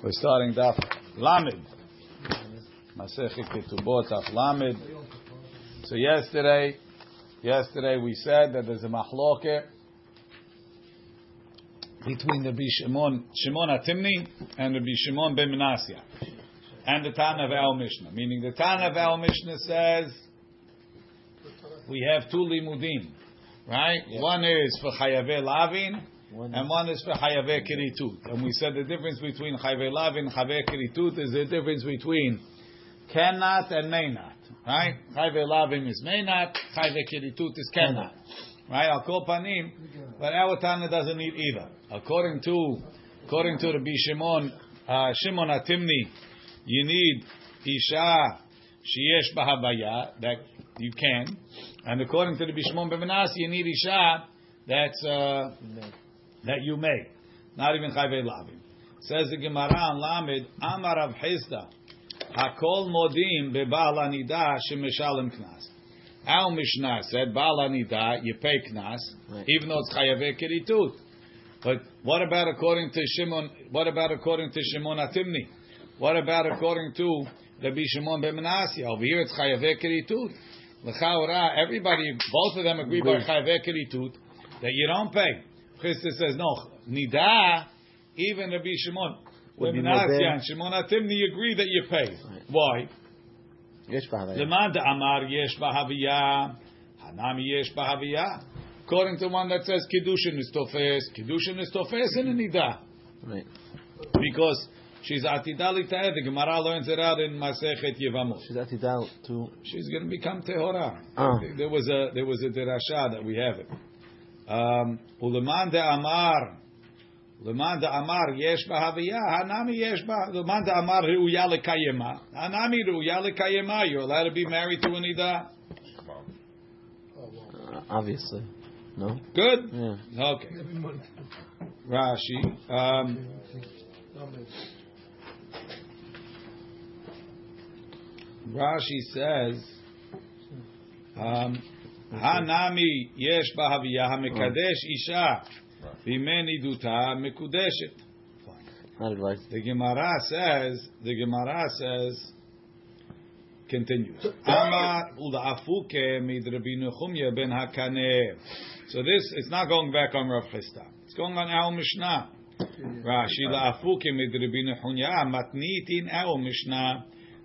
We're starting Daf Lamed. Masechet Ketubot Daf Lamed. So yesterday, yesterday we said that there's a mahloket between the Shimon, Shimon Atimni and the Shimon ben Menasya, and the Tana of our Mishnah. Meaning the Tana of our Mishnah says we have two limudim, right? One is for Chayave Lavin and one is for Chayave Kiritut. And we said the difference between Chayave Lavin and Chayave Kiritut is the difference between cannot and may not. Right? Chayave Lavin is may not, Chayave Kiritut is cannot. Right? Al Kol Panim, but our Tana doesn't need either. According to according to the Shimon, uh, Shimon Atimni, you need Isha Sheyesh Bahabaya, that you can. And according to the Bishmon Bemenas, you need Isha that's uh, that you make. Not even Chayvei Lavim. Says the Gemara on Lamed, Amar Rav Chisda, Hakol Modim Bebal Anida Shemeshalem Knas. Our Mishnah said, Baal Anida, you pay Knas, right. even though it's Chayavei Kiritut. But what about according to Shimon, what about according to Shimon Atimni? What about according to Rabbi Shimon ben Menasya? Over here it's Chayavei Kiritut. L'chaura, everybody, both of them agree by Chayavei Kiritut that you don't pay. Chisda says no. Nida, even Rabbi Shimon, and Shimon Atimni agree that you pay. Why? Leman Amar Yesh Bahaviyah, Hanami Yesh Bahaviyah. According to one that says Kiddushin is Tofes, Kiddushin is Tofes in a Nida. Right. Because she's Atida Lita'ed, the Gemara learns it out in Masechet Yevamot. She's Atida to... She's going to become Tehora. Ah. There was a there was a derasha that we have it. Amar, Uleman de Amar yesh bahaviyah, Hanami yesh ba. Uleman de Amar reuya lekayema, Hanami reuya lekayema. You're allowed to be married to a nida. Uh, obviously. No? Good. Yeah. Okay. Rashi. Um, Rashi says, um, Yesh bahaviyah hamekadesh isha b'meni duta mekudeshet. Not advice. The Gemara says, the Gemara says, continues. Amar ula'afuke mid Rabbi ben Hakaneh. So this, it's not going back on Rav Chisda. It's going on our Mishnah. Rashi la'afuke mid Rabbi Nechunya matnitin our Mishnah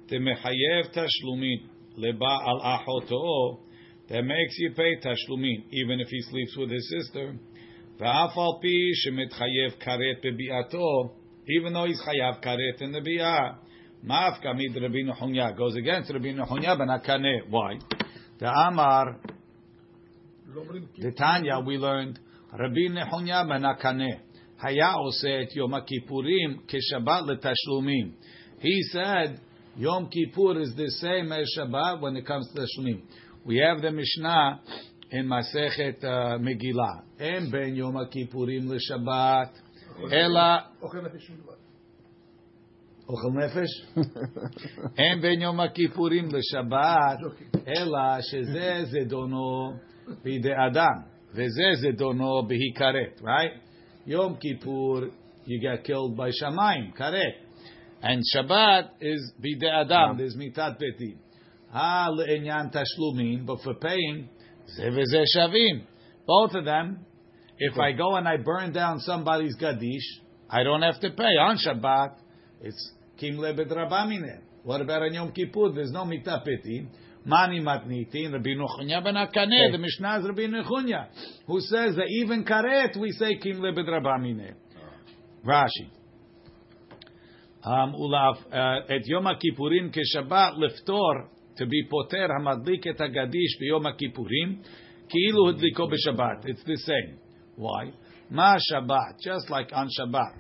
temechayev tashlumin leba al achoto that makes you pay tashlumin even if he sleeps with his sister. Even though he's chayav karet in the bi'ah. Ma'af kamid Rabbi Nechunya goes against Rabbi Nechunya ben Hakaneh. Why? The Amar, the Tanya we learned Rabbi Nechunya ben Hakaneh. Haya Yom Kippurim keshabat letashlumin. He said Yom Kippur is the same as Shabbat when it comes to tashlumin. We have the Mishnah in Masechet uh, Megillah. En ben Yom Kippurim leShabbat. Ela אוכל נפש? אין בין יום הכיפורים לשבת, אלא שזה זדונו בידי אדם, וזה זדונו בהיכרת, right? יום כיפור, you get killed by שמיים, כרת. And Shabbat is בידי אדם, there's מיתת ביתים. Ah, le'enyan tashlumin, but for paying, zeveze shavim. Both of them, if I go and I burn down somebody's gadish, I don't have to pay. On Shabbat, it's kim lebed rabamine. What about on Yom Kippur? There's no mitapeti. Mani matniti, Rabbi Nuchunya ben Akaneh, the Mishnah is Rabbi Nuchunya, who says that even karet we say kim lebed rabamine. Rashi. Um, ulaf, uh, et Yom Kippurim keshabbat leftor to be poter hamadlik et hagadish biyom kippurim ki'ilu hudliko b'Shabbat. It's the same. Why? Ma Shabbat, just like on Shabbat.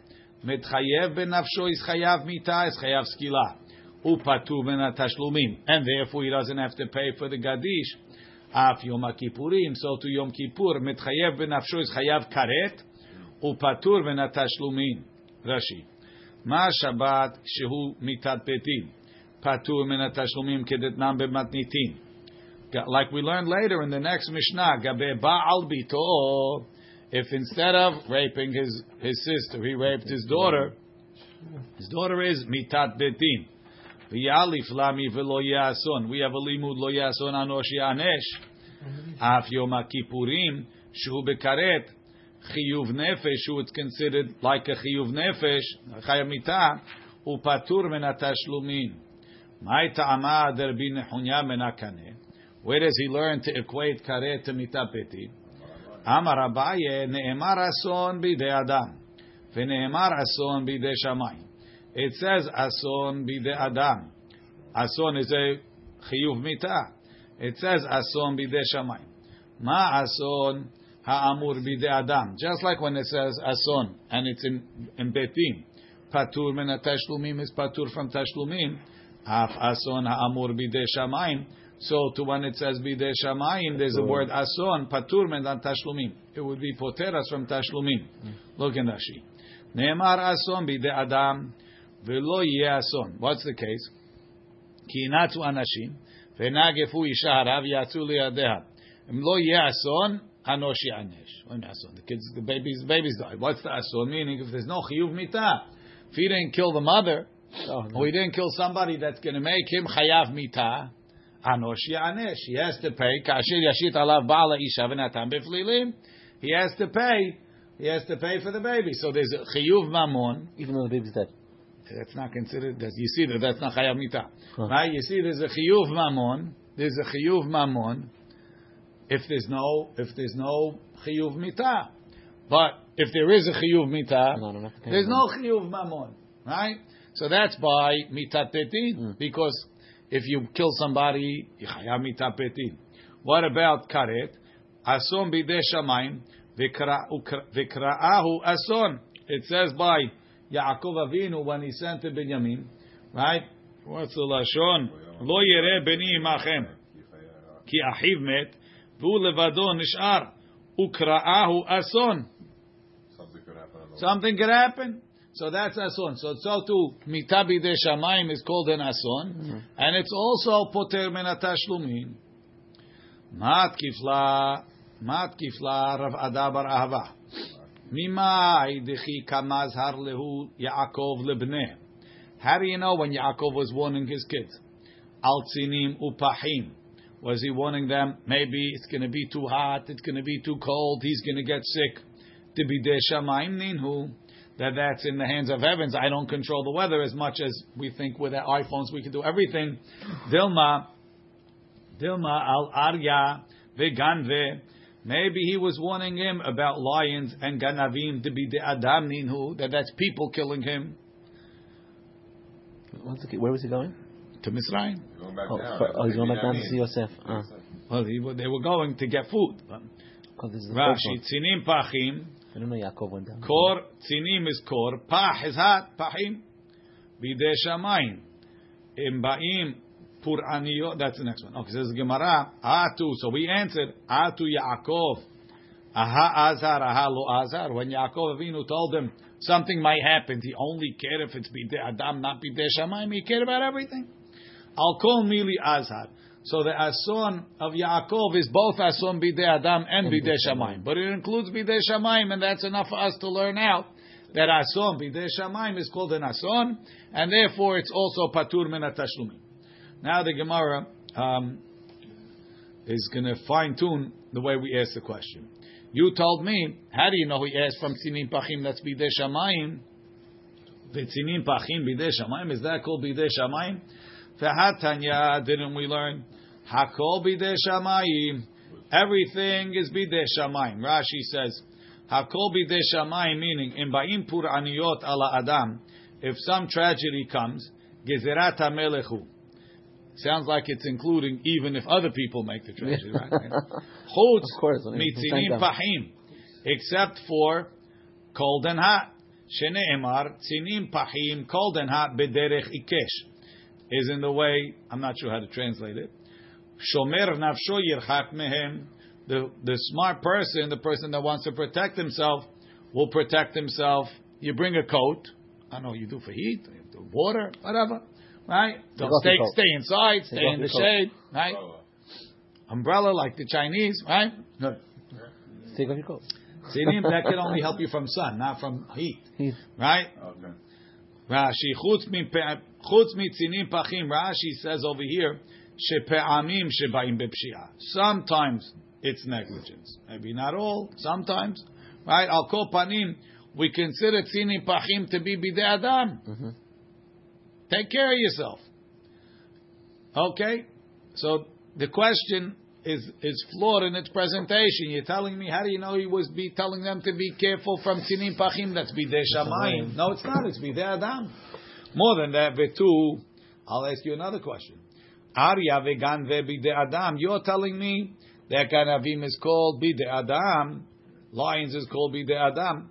Metchayev benafsho is chayav mita is chayav skila. Upatu benatashlumim. And therefore he doesn't have to pay for the gadish. Af Yom kipurim, So to Yom Kippur, metchayev benafsho is chayav karet. Upatur benatashlumim. Rashi. Ma Shabbat shehu mitat betim patur min kedetnam. Like we learned later in the next Mishnah, gabe ba'al bito, if instead of raping his, his sister, he raped his daughter, his daughter is mitat betin. V'lo yason. We have a limud lo yason anoshi anesh Af yom kipurim shu bekaret. Chiyuv nefesh, who it's considered like a chiyuv nefesh, chayamita, upatur men atashlumim. Where does he learn to equate kare to mitapeti? Amar Abaye ne'emar ason bide adam ve'ne'emar ason bide shamay. It says ason bide adam. Ason is a chiyuv mita. It says ason bide shamay. Ma ason ha'amur bide adam. Just like when it says ason and it's in, in betim. Patur men is patur from tashlumim אף אסון האמור בידי שמיים. So to when it says bidei shamayim, there's the word ason patur men dan tashlumim. It would be poteras from tashlumim. Look in Rashi. Neemar ason bidei adam velo yeh ason. What's the case? Ki inatu anashim v'nagefu isha harav yatzu liyadeha. Im lo yeh ason anosh yanesh. What ason? The kids, the babies, the babies died. What's the ason? Meaning, if there's no chiyuv mitah, if he didn't kill the mother, Oh, no. he didn't kill somebody that's going to make him chayav mita. Anosh yanesh. He has to pay. Kasher yashit alav bala isha v'natam. He has to pay. He has to pay for the baby. So there's a chiyuv mamon. Even though the baby's dead. That's not considered. That you see that that's not chayav mita. Huh. right? You see, there's a chiyuv mamon. There's a chiyuv mamon. If there's no, if there's no chiyuv mitah, but if there is a chiyuv mita, No, no, there's no chiyuv mamon, right? So that's by mitat petin, Mm. because if you kill somebody, you chayav mitat petin. What about karet? Ason bidei shamayim ason. It says by Yaakov Avinu when he sent to Benjamin, right? What's the lashon? Lo yere beni imachem ki achiv met v'hu levado nishar ukra'ahu ason. Something could happen on the Something could happen. So that's ason. So so too mitabi de shamayim is called an ason, mm-hmm. and it's also poter men atashlumin. Mat kifla, mat kifla Rav Ada bar Ahava. Mimai dechi kamazhar lehu Yaakov lebneh. How do you know when Yaakov was warning his kids? Al tzinim upahim. Was he warning them? Maybe it's going to be too hot. It's going to be too cold. He's going to get sick. Tibidei shamayim ninhu. That that's in the hands of heavens. I don't control the weather as much as we think with our iPhones we can do everything. Dilma, Dilma al arya veganve. Maybe he was warning him about lions and ganavim to be the adam ninhu. That that's people killing him What's the, where was he going? to Misraim. Going back Oh, down. for- that's oh, he's going back down to see Yosef. Ah. Well, he, they were going to get food. Because this is the Rashi, first tzinim pachim. I don't Yaakov went down. Kor, tzinim is kor. Pach is hot. Pachim. Bidei shamayim. Im ba'im pur'aniyot. That's the next one. Okay, says Gemara. Atu. So we answered. Atu Yaakov. Aha azar, aha lo azar. When Yaakov Avinu told him something might happen, he only cared if it's bidei adam, not bidei shamayim. He cared about everything. Al kol mili azar. So the ason of Yaakov is both ason bidei adam and bidei shamayim, but it includes bidei shamayim, and that's enough for us to learn out that ason bidei shamayim is called an ason, and therefore it's also patur min. Now the Gemara um, is going to fine tune the way we ask the question. You told me, how do you know he asked from tzinin pachim that's bidei shamayim? The tzinin pachim bidei shamayim is that called bidei shamayim? Didn't we learn? Hakol bidei shamayim. Everything is bidei shamayim. Rashi says, Hakol bidei shamayim, meaning, in ba'im pur aniyot ala adam, if some tragedy comes, gezerat melechu. Sounds like it's including even if other people make the tragedy, right? Chutz Of course, mitzinim pachim, except for cold and hot. Shene'emar tzinim pachim cold and hot bederech ikesh is in the way. I'm not sure how to translate it. Shomer nafsho yirchak mehem. The the smart person, the person that wants to protect himself, will protect himself. You bring a coat. I don't know what you do for heat, you do water, whatever. Right? Don't stay stay inside, stay in the coat. shade. Right? Umbrella like the Chinese, right? Good. Take off your coat. Tzinim, that can only help you from sun, not from heat, He's right? okay. Rashi, chutz mi chutz mitzinim pachim. Rashi says over here, shepe'amim shebaim bepshia. Sometimes it's negligence. Maybe not all. Sometimes, right? Al kol panim, we consider tzinim pachim to be bidei adam. Mm-hmm. Take care of yourself. Okay? So the question is is flawed in its presentation. You're telling me, how do you know he was be telling them to be careful from tinim pachim? That's bidei shamayim. No, it's not. It's bidei adam. More than that, vetu. I'll ask you another question. Arya vegan ve bidei adam. You're telling me that ganavim is called bidei adam. Lions is called bidei adam.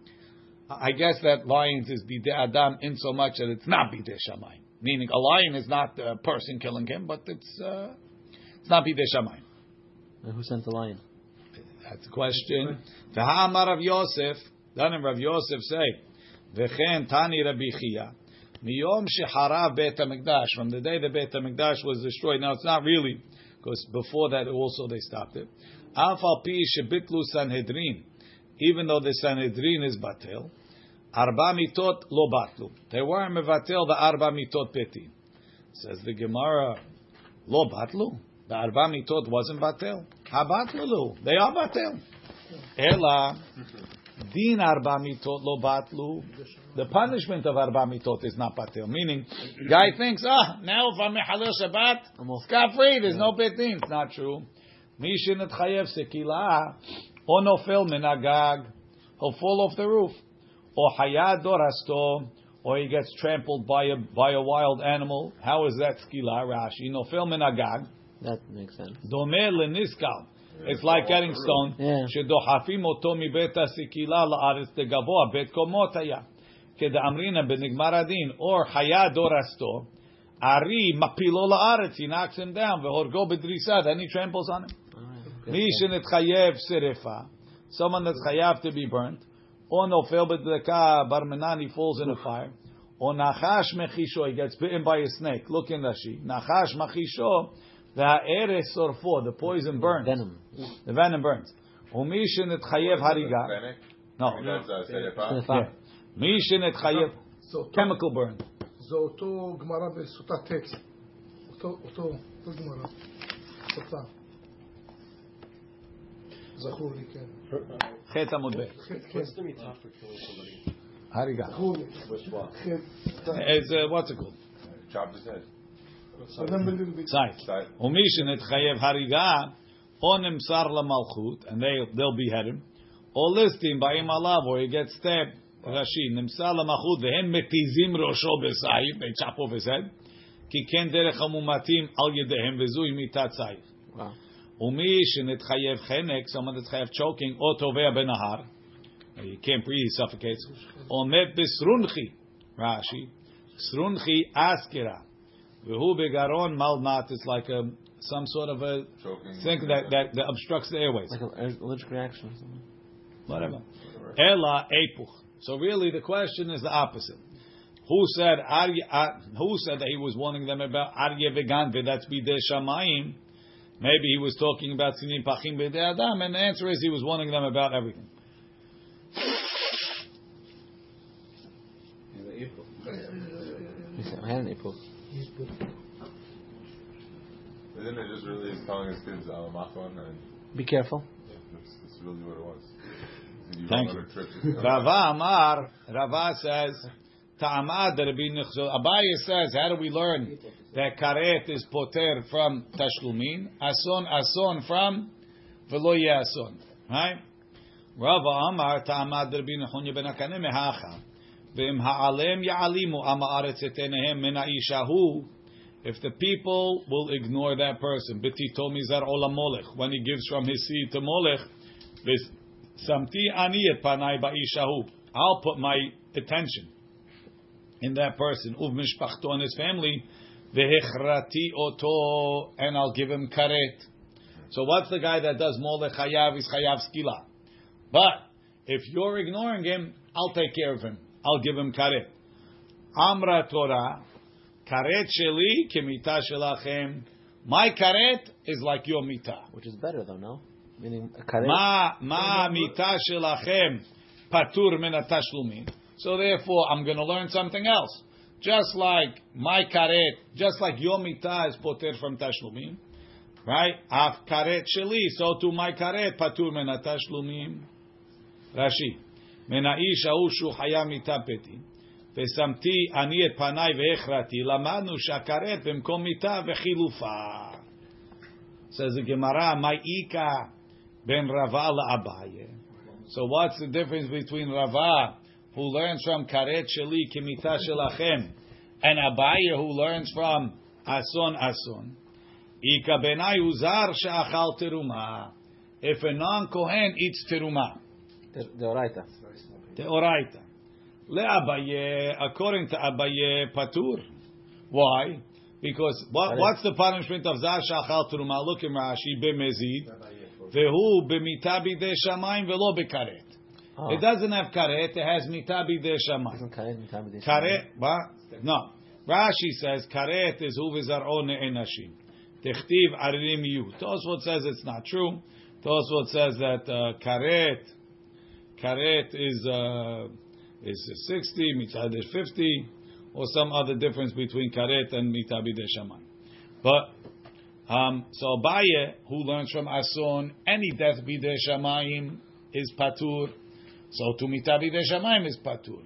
I guess that lions is bidei adam in so much that it's not bidei shamayim. Meaning a lion is not a person killing him, but it's uh, it's not bidei shamayim. And who sent the lion? That's the question. V'ha'amar Rav Yosef, doesn't Rav Yosef say, V'chen tani Rabbi Chia, miyom sheharav Beit HaMikdash, from the day the Beit HaMikdash was destroyed. Now it's not really, because before that also they stopped it. Af al pi shebitlu Sanhedrin, even though the Sanhedrin is batel, arba mitot lo batlu. They weren't mevatel the arba mitot peti. Says the Gemara, lo batlu? The arba mitot wasn't batel. Habatlu. They are batel. Ela Din arba mitot lo batlu. The punishment of arba mitot is not patel. Meaning, guy thinks, ah, now if I'm mechalel Shabbat, I'm scot free. There's no bet. It's not true. Mei shenetchayev sekila or nofel menagag. He'll fall off the roof. Or hayad dorasto. Or he gets trampled by a by a wild animal. How is that skila? Rashi nofel menagag. That makes sense. Domer leniskal. It's like getting stoned. Yeah. שדוחפים אותו מבית הסקילה לארץ לגבוה, בית קומות היה. כדאמרינא בנגמר הדין, or חיה דורסתו, ארי מפילו לארץ, he knocks him down, והורגו בדריסה, then he tramples on him. Alright. מי שנתחייב שרפה, someone that's חייב to be burnt, או נופל בדלקה, ברמנן, he falls in a fire, או נחש מחישו, he gets bitten by a snake, look in Rashi, נחש מחישו, והארס שורפו, the poison burns, Venom. the venom burns. ומי שנתחייב הריגה, Fennec? no, That's, uh, Serepa? Serepa. yeah. מי שנתחייב, זה אותו- chemical burn, זה אותו גמרא בסוטה ט', אותו, אותו, אותו גמרא, סוטה. זכור לי, כן. חטא עמוד ב', חטא, כן. הריגה. זכור לי. חטא. It's, uh, what's it called? Chopped his head. אדם בליל Side. Side. ומי שנתחייב הריגה, או נמסר למלכות, and they, they'll behead him, או ליסטים באים עליו, or he gets stabbed, ראשי, נמסר למלכות, והם מתיזים ראשו בסייף, they chop off his head, כי כן דרך המומתים על ידיהם, וזוהי מיתת סייף. Wow. ומי שנתחייב חנק, someone that's חייב choking, או טובע בנהר, he can't breathe, he suffocates, או מת בסרונכי, רש"י, סרונכי אסקרה, Vehu begaron malnat is like a some sort of a Choking thing that, that, that obstructs the airways. Like an allergic reaction or something. Whatever. Ela epuch. So really, the question is the opposite. Who said uh, Who said that he was warning them about Arye vegan that's bideh shamayim? Maybe he was talking about sinim pachim bideh adam, and the answer is he was warning them about everything. I had an epuch. April. Isn't it just really telling his kids uh, machon and Be careful. that's, that's really what it was. You Thank you. on a trip. Rava Amar, Rava says, Ta'amad Rabbi Nichzor. Abaye says, how do we learn that karet is poter from tashlumin, ason ason from velo ason, right? Rava Amar Ta'amad Rabbi Nechonya ben Akane mehacha. If the people will ignore that person, betito mizar olam molech, when he gives from his seed to molech, samti ani et panai ba'ishahu. I'll put my attention in that person, uv mishpachto and his family, vehechrati oto, and I'll give him karet. So what's the guy that does molech chayav is chayav skila? But if you're ignoring him, I'll take care of him. I'll give him karet. Amra Torah, karet sheli kemita shelachem. My karet is like your mita. Which is better though, no? Meaning a karet. Ma ma mita shelachem patur min. So therefore, I'm going to learn something else. just like my karet, just like your mita is poter from tashlumim, right? Af karet sheli, so to my karet patur mena tashlumim. Rashi, mena ish ההוא שהוא חיה מיתה פתי, ושמתי אני את פניי והכרעתי, למדנו שהכרת במקום מיתה וחילופה. Says the Gemara, my ika ben Rava Abaye. So what's the difference between Rava, who learns from karet sheli kimita shelachem, and Abaye, who learns from ason ason? Ika benai uzar she'achal teruma. If a non-kohen eats teruma, The oraita. the oraita. Le'abaye, according to Abaye, patur. Why? Because what, what's the punishment of zar shachal teruma? Look in Rashi, b'mezid, vehu b'mita b'dei shamayim velo b'karet. Oh. It doesn't have karet, it has mita b'dei shamayim. Isn't karet in time of? Karet, what? No. Rashi says karet is hu v'zar'o ne'enashim. Techtiv aririm yu. Tosfot says it's not true. Tosfot says that uh, karet, karet is uh, is sixty, mitzad is fifty, or some other difference between karet and mitabi de shamayim. But um, so Abaye, who learns from Ason, any death bide shamayim is patur. So to mitabi de shamayim is patur.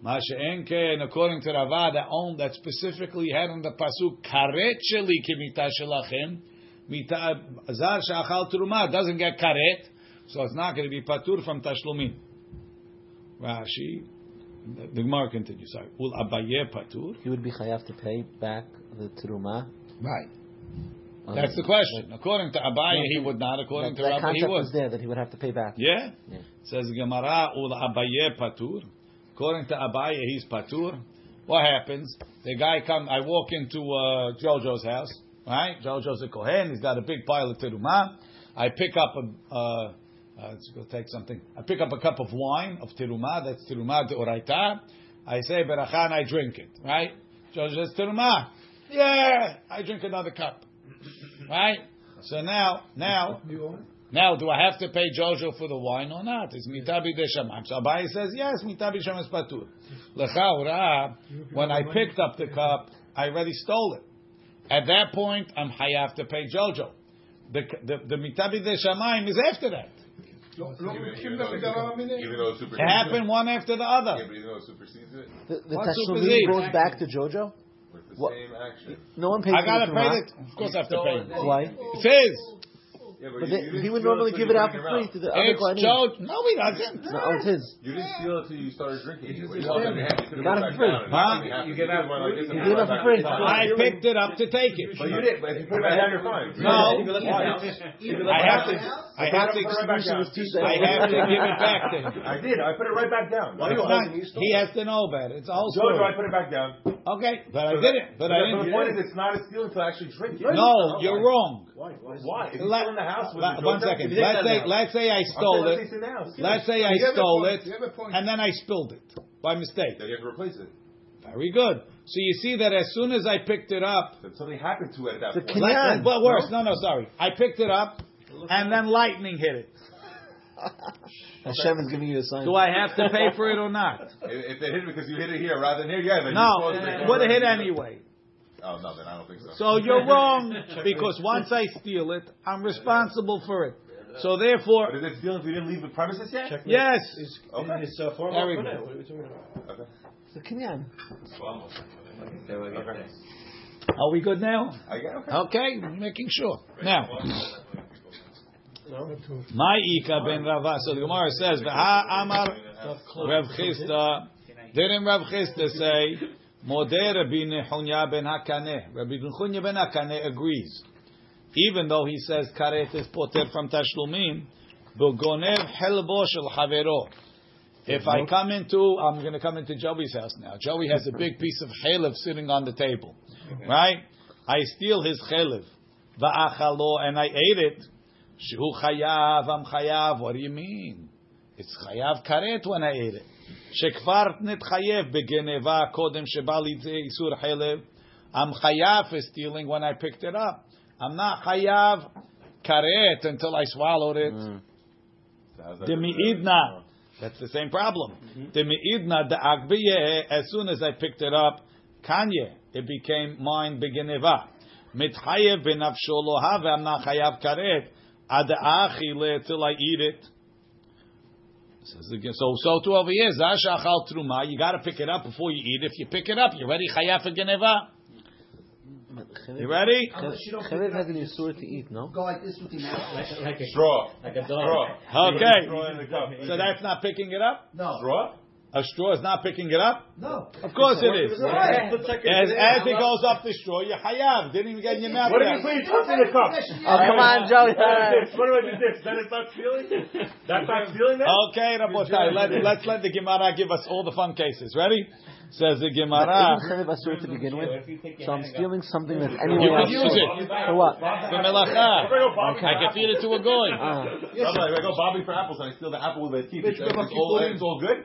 Masha Enke, and according to Rava, that own that specifically had in the pasuk karet sheli kimita shelachem, mita zar shachal teruma doesn't get karet, so it's not going to be patur from tashlumim. Rashi, the Gemara continues. Sorry, ul abaye patur. He would be chayav to pay back the teruma. Right. Um, That's the question. According to Abaye, he would not. According that to Rabbi, he would. was there that he would have to pay back. Yeah? Yeah. Says Gemara, ul abaye patur. According to Abaye, he's patur. What happens? The guy come. I walk into uh, Jojo's house. Right? Jojo's a kohen. He's got a big pile of teruma. I pick up a. Uh, Uh, let's go take something. I pick up a cup of wine of teruma. That's teruma de oraita. I say beracha and I drink it. Right? Jojo says teruma. Yeah, I drink another cup. Right? So now, now, You own it? now, do I have to pay Jojo for the wine or not? It's mitabi de shamayim. So Abaye says yes, mitabi shamayim is patur. Lechaura, when I picked up the cup, I already stole it. At that point, I'm hayav to pay Jojo. The the, the mitabi de shamayim is after that. It happened one after the other. Yeah, but even though it supersedes it, eh? the, the goes back to JoJo. With the what? same action. No one pays. I gotta pay it. Of course, I have to pay. Why? It says. Yeah, but, but you, you he would normally give it out for free to the other guy. No, he doesn't. No, oh, it's his. You didn't steal it till you started drinking. You, you, you got it for free. Huh? You gave it for free. I picked it up to take it. But you did. But if you put it back down, you're fine. No. I have to. I have to. I have to give it back to him. I did. I put it right back down. Why are you It's not- holding he has to know about it. It's all Jojo, I put it back down. Okay, but I did it. But I didn't. The point is, it's not a steal until I actually drink it. No, you're wrong. Why? Why? If you Let- still in the house with let- it, one Jojo, second. if you Let's say let's say I stole it. let's say now. Let's say I You have a stole it You have a point. and then I spilled it by mistake. Then you have to replace it. Very good. So you see that as soon as I picked it up, something happened to it at that The point. But worse. No, no, sorry. I picked it up, and then lightning hit it. Hashem is giving you a sign. Do I have to pay for it or not? If if they hit it because you hit it here rather than here, yeah, then No, you're it would have hit anyway. Oh no, then I don't think so. So you're wrong because once I steal it, I'm responsible for it. So But therefore, is it stealing if you didn't leave the premises yet? yes. Okay. It's uh, formal. Very What are we talking about? Okay. The kinyan. Okay. Are we good now? I get okay. Okay, making sure. Now, my ika ben Rava. So the Gemara says, "V'ha amar Rav Chisda." Didn't Rav Chisda say, "Modeh Rabbi Nechunya ben Hakaneh"? Rabbi Nechunya ben Hakaneh agrees, even though he says karet is poter from tashlumin, b'gonev helbo shel havero. If I come into, I'm going to come into Joey's house now. Joey has a big piece of chalev sitting on the table, right? I steal his chalev, va'achalo, and I ate it. Shu chayav, I'm chayav. What do you mean? It's chayav karet when I ate it. Shekvar nitchayev begeneva kodem sheba lidze isur chalev. I'm chayav for stealing when I picked it up. I'm not chayav karet until I swallowed it. Mm. So how's that The different? mi'idna. That's the same problem. The mi'idna, the agbiye, as soon as I picked it up, Kanye, it became mine begeneva. Mitchayev benafsho lo have, I'm not chayav karet. Ad achile till I eat it. Says again. So, so too over here, zash achal truma. You got to pick it up before you eat. If you pick it up, you're ready chayav for geneva. You ready? Chavev has an isur to eat, no? Go like this with your mouth. Like, like a Straw. Like a dog. Straw. Okay. Straw in the cup. So that's not picking it up. No. Straw? A straw is not picking it up. No. Of course it is. Right. As, as it goes up the straw, you hayav. Didn't even get in your mouth. What if you put your tongue in the cup? Oh, come on, Joe. What if I do this? Then it's not feeling? That's not feeling that? Okay, Rabotai, let, let's let the Gemara give us all the fun cases. Ready? Says the Gemara. Isn't chavev asur to begin with? So I'm stealing something that that's You anyone could use it. For what? The melacha. I can feed it to a goy. Ah. Rabbi, if I go Bobby for apples and I steal the apple with my teeth, it's, it's, all, it's all good?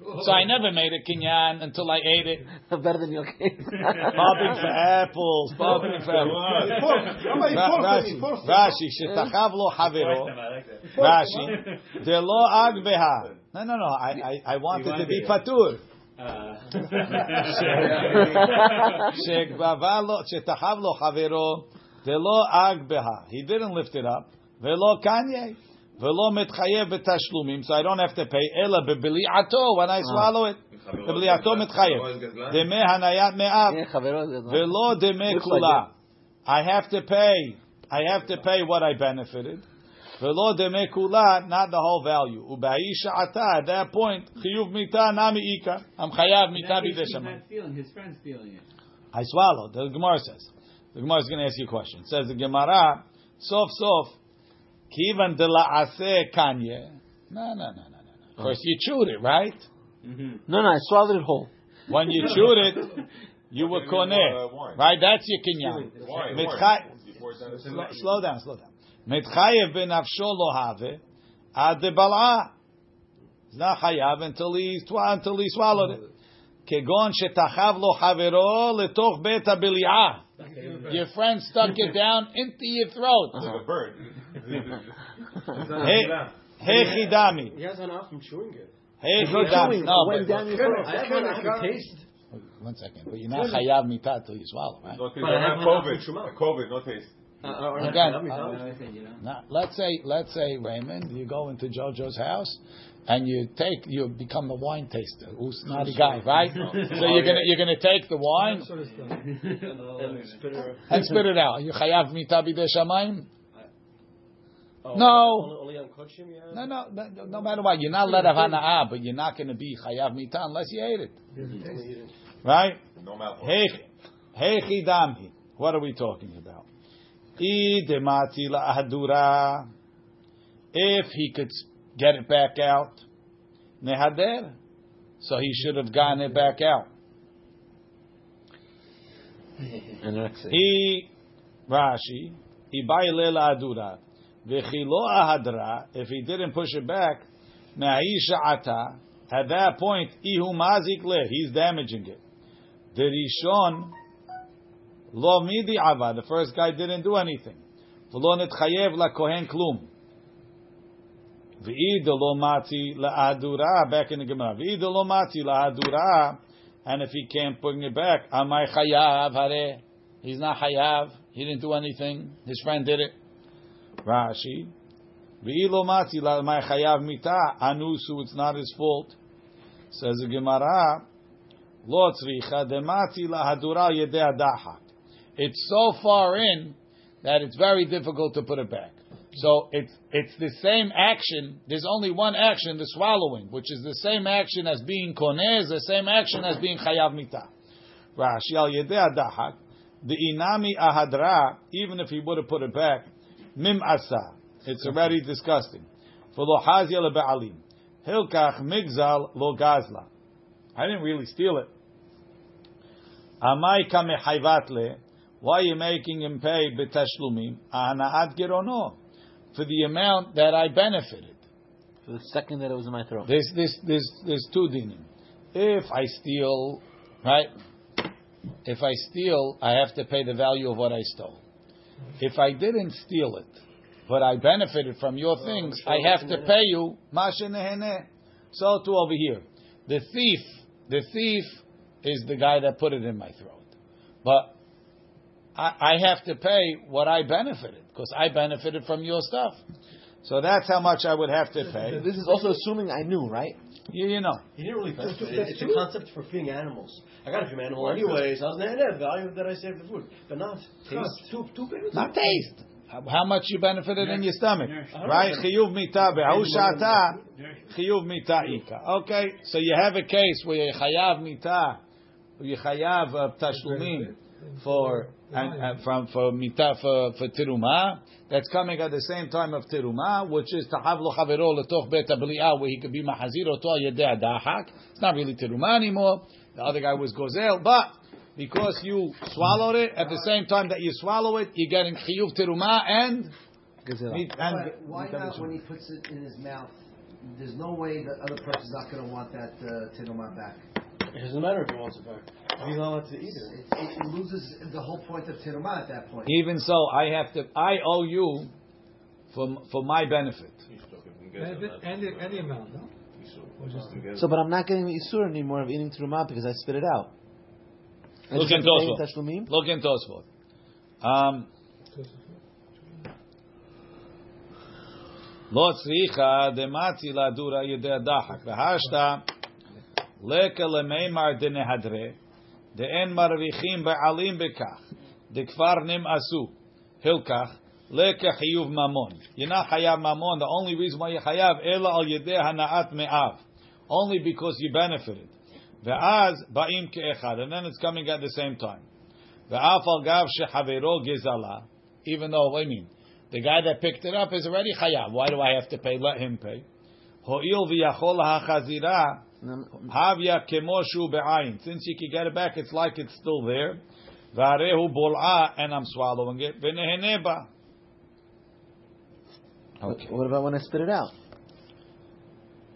So I never made a kinyan until I ate it. Better than your case. Bobbing for apples, bobbing for apples. למה Rashi, יפורסם? Rashi, שתחב לו חברו. Rashi, דלא אגבהה. No, no, no, I, I, I wanted to be patur. שגבבה לו, שתחב לו חברו, דלא אגבהה. He didn't lift it up. ולא קניה. So I don't have to pay. When I swallow it. I have to pay. I have to pay what I benefited. Not the whole value. At that point. I'm I swallowed, the Gemara says. The Gemara is going to ask you a question. It says the Gemara, sof sof, kivan de la'aseh kanye. No, no, no, no, no. Of course, you chewed it, right? Mm-hmm. No, no, I swallowed it whole. When you chewed it, you were Give me more, koneh. Right? That's your kinyan. Wine, Mitchai- wine. You pour it down the Slow, down, slow down. Mitchayev ben afsho lo have ad de bal'a. He's not chayav until he until he swallowed it. Kegon shetachav lo havero letoch bet habili'ah. Your friend stuck it down into your throat. Like a bird. Hey, hey chidami. He has an off from chewing it. Hey No chidami. chewing. No, It went but down your throat. I have an off taste. one second. But you're not chayav mitah until you swallow, right? No taste. But I I have have COVID. off from Shmuel. COVID, no taste. Again, I know, I said, you know. Now, let's say, let's say, Raymond, you go into JoJo's house and you take, you become a wine taster. Who's not a guy, right? So you're gonna, you're gonna take the wine and spit it out. You chayav mita bidei shamayim? No. Only on Kodshim, yeah. No, no, no, no matter what, you're not let of hana'ah, but you're not gonna be chayav mita unless you ate it, right? No mouthwash. Hey, hey chidami. What are we talking about? I demati la'ahadura. If he could get it back out, nehader. So he should have gotten it back out. Anorexic. He, Rashi, ibayle la'adura. V'chilo ahadra. If he didn't push it back, me'aisha ata. At that point, ihu mazik le. He's damaging it. The Rishon lo midi ava. The first guy didn't do anything. V'lo netchayev la kohen klum. V'id lo mati la'adura. Back in the Gemara. V'id lo mati la'adura. And if he can't bring it back, amay chayav hare. He's not chayav. He didn't do anything. His friend did it. Rashi. V'ilo mati la'amay chayav mita. Anusu. It's not his fault. Says the Gemara. Lo tzricha demati lahadura yedei adahak. It's so far in that it's very difficult to put it back. So it's it's the same action. There's only one action, the swallowing, which is the same action as being konez, the same action as being chayav mita. Rashi al yedei adahak. The inami ahadra, even if he would have put it back, mim asa. It's already disgusting. For lo hazia leba'alim. Hilkach migzal lo gazla. I didn't really steal it. Amai kamehayvatle. Why are you making him pay b'tashlumim? Ana'at gerono. For the amount that I benefited. For the second that it was in my throat. There's, there's, there's, there's two dinim. If I steal, right? If I steal, I have to pay the value of what I stole. If I didn't steal it, but I benefited from your things, I have to pay you. So to over here, the thief, the thief is the guy that put it in my throat, but I, I have to pay what I benefited because I benefited from your stuff. So that's how much I would have to pay. This is also assuming I knew, right? You, you know. He didn't really That's benefit. true. It's a concept for feeding animals. I got a few animal anyways. I was like, yeah, value that I saved the food, but not taste. Two, two pennies. Not taste. How how much you benefited in your stomach, Nurse. right? Chiyuv mita be'ahu shata, chiyuv mita ika. Okay, so you have a case where you chayav mita, you chayav uh, tashlumim for and, and from for mita for for tiruma. That's coming at the same time of tiruma, which is tahav lo chavero letoch bet abliah, where he could be mahazir oto yedei adahak. It's not really tiruma anymore. The other guy was gozel, but because you swallowed it at the same time that you swallow it, you're getting chiyuv tiruma and Gazelle. and But why not when he puts it in his mouth? There's no way the other person's not going to want that uh, tinoma back. It doesn't matter if he wants it back. He's not allowed to eat it. It, it, it loses the whole point of tinoma at that point. Even so, I have to. I owe you for for my benefit. Any, any amount, no? So, but I'm not getting the isur anymore of eating truma because I spit it out. I Look just in have to pay Tosfot. tashlumim? Look in Tosfot. Um, לא צריכה דמצי להדורה ידי הדחק. והשתא לקה למימר דנהדרה, דאין מרוויחים בעלים בכך, דכבר נמאסו, הלקח, לקה חיוב ממון. You're not חייב ממון, the only reason why you're חייב, אלא על ידי הנעת מאב. Only because you benefited. ואז באים כאחד, and then it's coming at the same time. ואף על גב שחברו גזלה, even though, what do you mean? The guy that picked it up is already chayav. Why do I have to pay? Let him pay. הואיל ויכול החזירה, Havya kemoshu be'ayin. Since you can get it back, it's like it's still there. Varehu bol'a, and I'm swallowing it. Veneheneba. Okay. What about when I spit it out?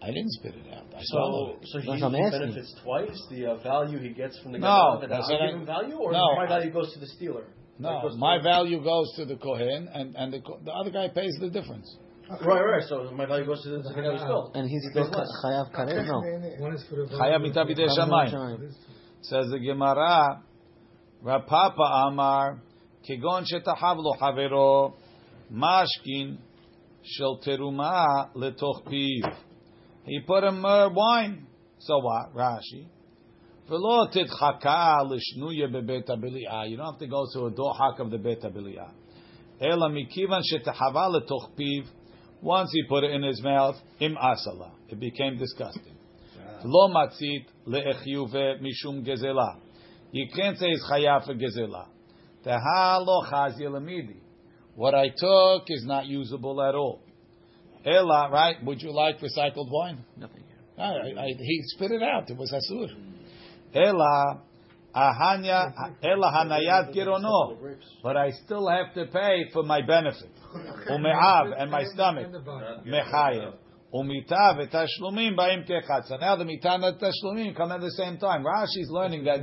I didn't spit it out. I so, so he benefits twice the uh, value he gets from the no, guy. That's I give him value, or no. my value goes to the stealer. No, my value goes to the Kohen, and, and the, the other guy pays the difference. Right, right. So my value goes to the guy who stole. And he's He still chayav karet? No. One is for the Chayav mita b'dei shamayim. Says the Gemara, Rav Papa Amar, Kegon shetahav lo havero, mashkin shel teruma letoch piv. He put him uh, wine. So what? Rashi. V'lo titchaka l'shnuya bebet habili'ah. You don't have to go to a dohak of the bet habili'ah. Ela mikivan shetahava letoch piv. Once he put it in his mouth, im asala. It became disgusting. Lo matzit le'echyuve mishum gezela. You can't say it's chayav for gezela. Teha lo chazi lamidi. What I took is not usable at all. Ela, right? Would you like recycled wine? Nothing. I, I, he spit it out. It was asur. Ela, ahanya, ela hanayat girono. But I still have to pay for my benefit. Ume'av and my stomach. Mechayev. Umita v'tashlumim ba'im kechad. So now the mita and the tashlumim come at the same time. Rashi's learning that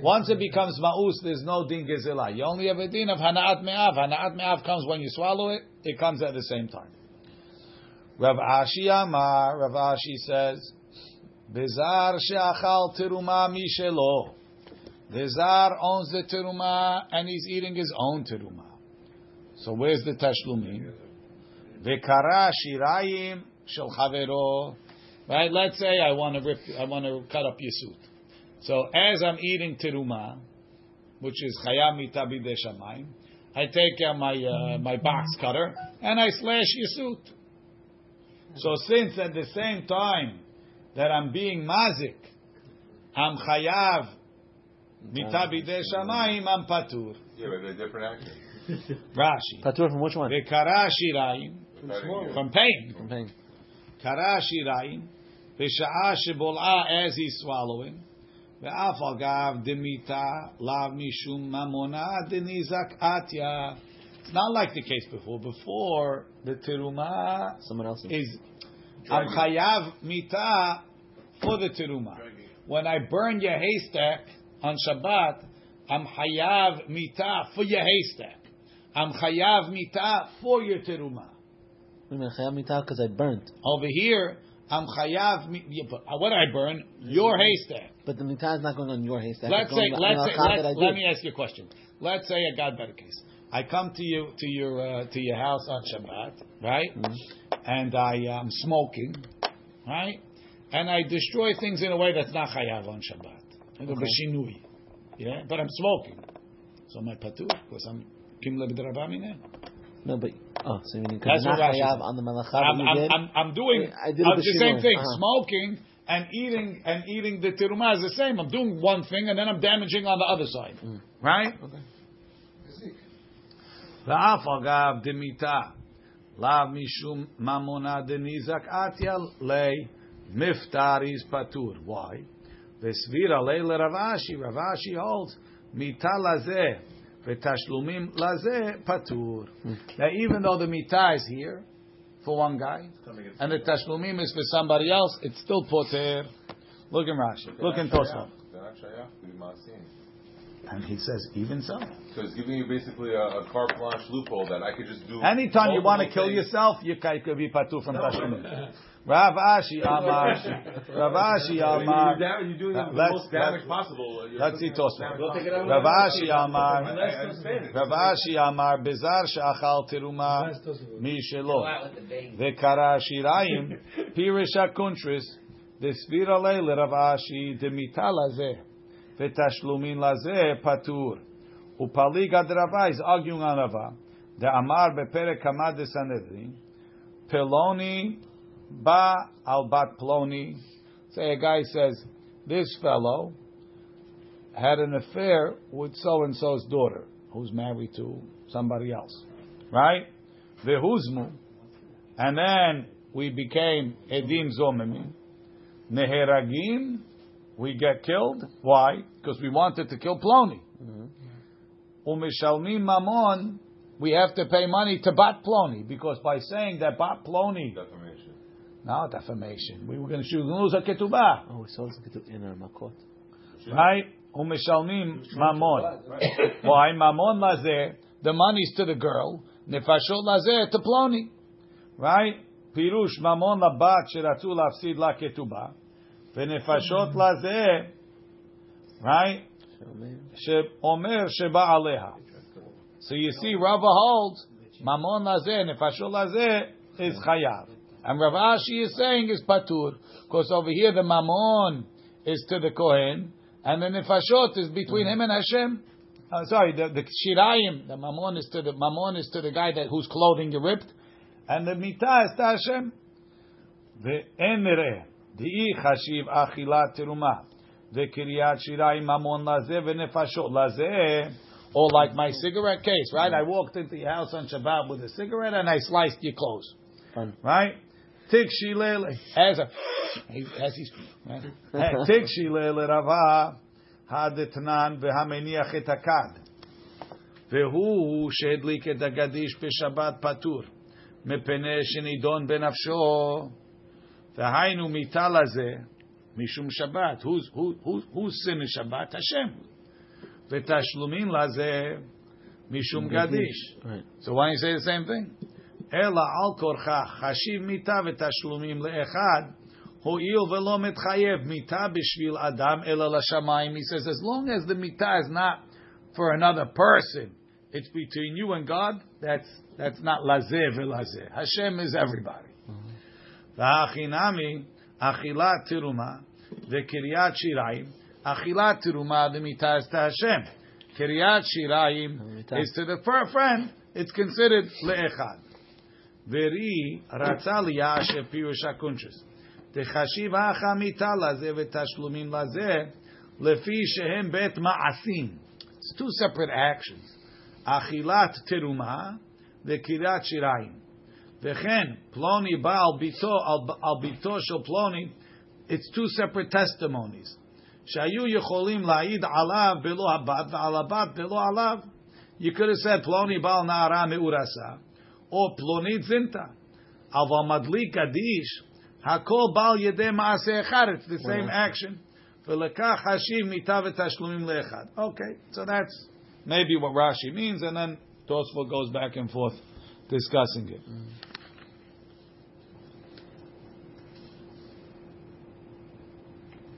once it becomes ma'us, there's no din gezela. You only have a din of hana'at me'av. Hana'at me'av comes when you swallow it. It comes at the same time. Rav Ashi Amar, Rav Ashi says, Bizar she'achal teruma mishelo. The zar owns the teruma and he's eating his own teruma. So where's the tashlumim? Vekara shirayim shel chavero. Right? Let's say I want to rip, I want to cut up your suit. So as I'm eating teruma, which is chayam mita b'dei shamayim, I take out my uh, my box cutter and I slash your suit. So since at the same time that I'm being mazik, I'm chayav mita b'dei shamayim, I'm patur. Yeah, but they're different actions. Rashi. Patur from which one? Vekara shirayim from pain. From paying. Kara shirayim v'sha'a shebol'a as he's swallowing ואף אגב דמיתה לאו משום ממונה דניזק atya. It's not like the case before. Before, the teruma Someone else. is I'm chayav mita for the teruma. When I burn your haystack on Shabbat, I'm chayav mita for your haystack. I'm chayav mita for your teruma. Because I burnt. Over here, I'm chayav. yeah, uh, What I burn? Your haystack. But the mitah is not going on your haystack. Let's say, let's say, melachah that I let's, let me ask you a question. Let's say I got better case. I come to you to your uh, to your house on Shabbat, right? Mm-hmm. And I uh, am smoking, right? And I destroy things in a way that's not chayav on Shabbat. Okay. Yeah, but I'm smoking, so my patur because I'm. No, but oh, so you mean that's on the malachah. I'm, I'm, I'm, I'm, doing I did I'm the same thing. Uh-huh. Smoking and eating and eating the teruma is the same. I'm doing one thing and then I'm damaging on the other side, mm. right? Okay. ואף אגב דמיתה, la mishum mamona דניזק עטיה לי מפטר איז פטור. Why? וסביר עלי לרב Rav Ashi רב אשי הולץ, מיתה ותשלומים לזה פטור. Now even though the מיתה is here, for one guy, and the tashlumim is for somebody else, it's still poter. Look in Rashi. Look in Tosfot. They're not shayach to be maasim. And he says, even so. So it's giving you basically a, a carte blanche loophole that I could just do. Anytime you want to multiple kill things. yourself, you can could be patu from Tashlumin. Rav Ashi Amar, Rav Ashi Amar. You're, doing the let's- most damage let's- possible. You're Let's see Tosfot. We'll take it out. Rav Ashi Amar, understand. Rav Ashi Amar, Bizar she'achal teruma mi shelo. Vekara shirayim, pirish hakuntris, desvira leile Rav Ashi, demita lazeh, vetashlumin lazeh patur. Upalig ad Rava is arguing on Rava. The Amar beperek kamad de Sanhedrin, Peloni ba al bat Ploni. Say a guy says, this fellow had an affair with so and so's daughter, who's married to somebody else, right? Vehuzmu, and then we became edim zomemim, neheragim. We get killed. Why? Because we wanted to kill Ploni. Mm-hmm. Umishalmim mamon. We have to pay money to Bat Ploni because by saying that Bat Ploni, Defamation. no defamation, we were going to shoot lose a ketubah. Oh, we saw this in our makot. Right? Umishalmim mamon. Why? Mamon lazeh. The money's to the girl. Nefashot lazeh to Ploni. Right? Pirush mamon labat sheratzu lafsid la ketubah. Venefashot lazeh. Right? Sheomer sheba aleha. So you see, Rava holds mamon lazeh nefashot lazeh is chayav, and Rav Ashi is saying is patur, because over here the mammon is to the kohen, and the nefashot is between mm-hmm. him and Hashem. Uh, sorry, the, the shirayim, the mammon is to the mamon is to the guy that whose clothing you ripped, and the mitah is to Hashem. The enre, the chashiv achilat teruma, the kiryat shirayim mammon lazeh v'nefashot laze. Or like my cigarette case, right? I walked into your house on Shabbat with a cigarette and I sliced your clothes. Fun. Right? Tik shilele, as a, as he's, right? Tik shilele rava, הדתנן והמניח את הכד. והוא שהדליק את הגדיש בשבת פטור, מפני שנידון בנפשו. והיינו מיתה לזה, משום שבת. Who's, who, who, who's sin is Shabbat? Hashem. ותשלומים לזה, משום גדיש. Right. So why don't you say the same thing? אלא על כורכך, חשיב מיתה ותשלומים לאחד, הואיל ולא מתחייב מיתה בשביל אדם, אלא לשמיים. He says, as long as the מיתה is not for another person, it's between you and God, that's, that's not lazeh ולazeh. Hashem is everybody. והחינמי, אכילת תרומה, וקריאת שיריים, אכילת תרומה, the מיתה is to Hashem. קריאת שיריים is to the fir- friend, it's considered לאחד. ורי רצה ליישב פירוש הקונטרס. דחשיב האחה מיתה לזה ותשלומים לזה, לפי שהם בית מעשים. It's two separate actions. אכילת תרומה וקריאת שיריים. וכן, פלוני בא על ביתו, על, על ביתו של פלוני, it's two separate testimonies. שהיו יכולים להעיד עליו בלא הבת ועל הבת בלא עליו. You could have said פלוני בעל נערה מאורסה, או פלונית זינתה. אבל מדליק קדיש, הכל בעל ידי מעשה אחד. It's the same action. ולכך השיב מיתה ותשלומים לאחד. Okay, so that's maybe what Rashi means, and then Tosfot goes back and forth discussing it.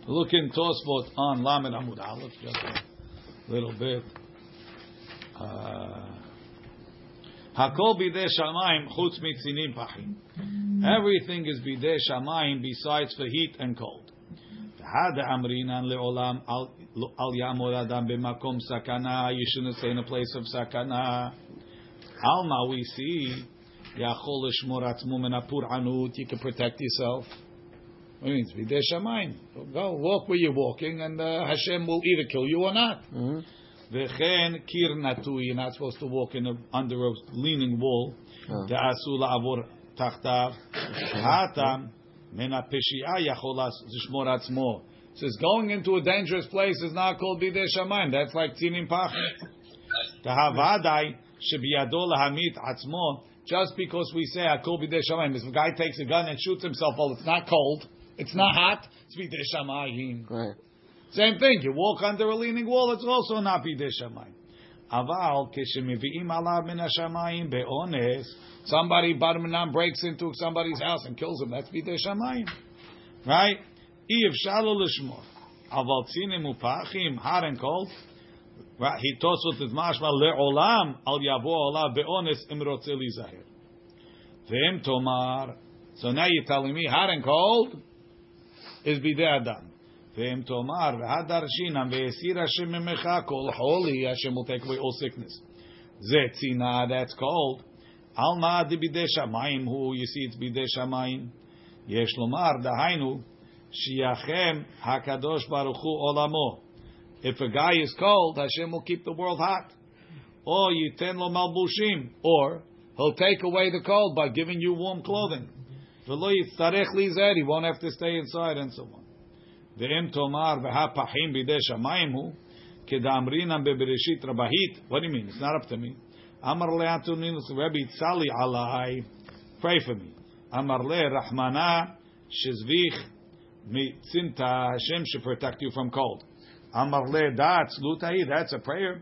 Look in Tosfot on Lamed Amud Aleph, just a little bit. Uh, Hakol bidei shamayim chutz mitzinim pachim. Everything is bidei shamayim besides for heat and cold. Hada amrinan leolam al yamor adam b'makom sakana. You shouldn't stay in a place of sakana. Alma we see yachol lishmor atzmu min anut. You can protect yourself. What means bidei shamayim? Go walk where you're walking, and uh, Hashem will either kill you or not. V'chen kir natui. You're not supposed to walk in a, under a leaning wall. Oh. Te'asu la'avor tachtav. Hatam min ha'peshi'a yachol zishmor atzmo. Says going into a dangerous place is not called bidei shamayim. That's like tzinim pach. Tehavadai shebiyado lahamit atzmo. Just because we say akol bidei shamayim, if a guy takes a gun and shoots himself, well, it's not cold, it's not hot, it's bidei shamayim. Right. Same thing. You walk under a leaning wall, it's also not bidei shamayim. Aval kishemiviim alav min hashamayim beones. Somebody barminan breaks into somebody's house and kills him. That's bidei shamayim, right? If shalo lishmor. Aval tzinim upachim hot and cold. Right? He talks with his mashma leolam al yavo alav beones imrotze lizahir. V'em tomar. So now you're telling me hot and cold is bidei adam. Tomar v'hadar shinam v'esir Hashem mimecha kol holy Hashem will take away all sickness. Zeh tzina that's ma di bidei shamayim hu you see it's bidei shamayim. Yesh lomar dahainu shiachem hakadosh baruch hu olamo. If a guy is cold, Hashem will keep the world hot. Or yiten lo malbushim. Or he'll take away the cold by giving you warm clothing. V'lo yitzarech lizer, he won't have to stay inside and so on. ואם תאמר והפחים בידי שמיים הוא, כדאמרינם בבראשית רבהית, what do you mean? It's not up to me. אמר לה אנטונינוס רבי צלי עליי, pray for me. אמר לה רחמנה שזביך מצינתא השם שפרטקט you from cold. אמר לה דא צלותאי, that's a prayer.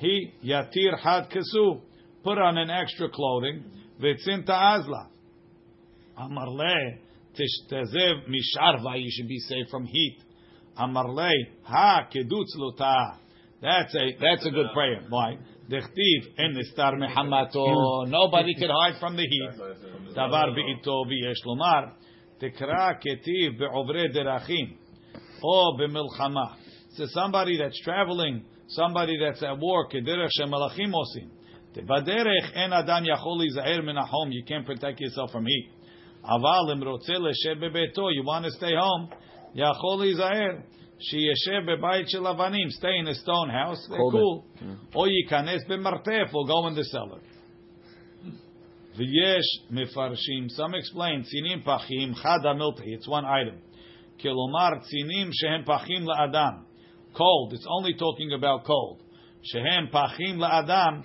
He יתיר חד כסו, put on an extra clothing, וצינתא אזלה. אמר לה tishtazev misharva, you should be safe from heat. Amarle ha kedutz lota. That's a that's a good prayer. Why? Dechtiv en nistar mehamato. Nobody can hide from the heat. Davar beito v'yesh lomar. Tekra ketiv be'ovre derachim. O b'milchama. So somebody that's traveling, somebody that's at war, kederech shemalachim osim. Baderech en adam yachol lizaher min home. You can't protect yourself from heat. Aval im rotze leshev bebeto. You want to stay home? Yachol lizaher. Sheyeshev bebayit shel avanim. Stay in a stone house. They're cool. Yeah. Or yikanes. Or go in the cellar. V'yesh mefarshim. Some explain tzinim pachim chad hamilti. It's one item. Kilomar tzinim shehem pachim la'adam. Cold. It's only talking about cold. Shehem pachim la'adam.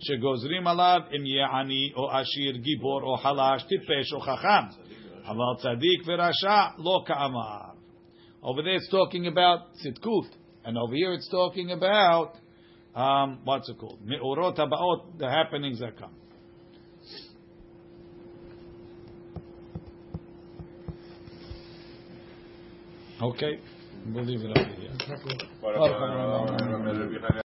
שגוזרים עליו אם יהיה עני או עשיר, גיבור או חלש, טיפש או חכם. אבל צדיק ורשע לא כאמר. Over there it's talking about tzidkut. And over here it's talking about, um, what's it called? Me'orot habaot, the happenings that come. Okay, we'll leave it over here. Baruch Adonai, Eloheinu,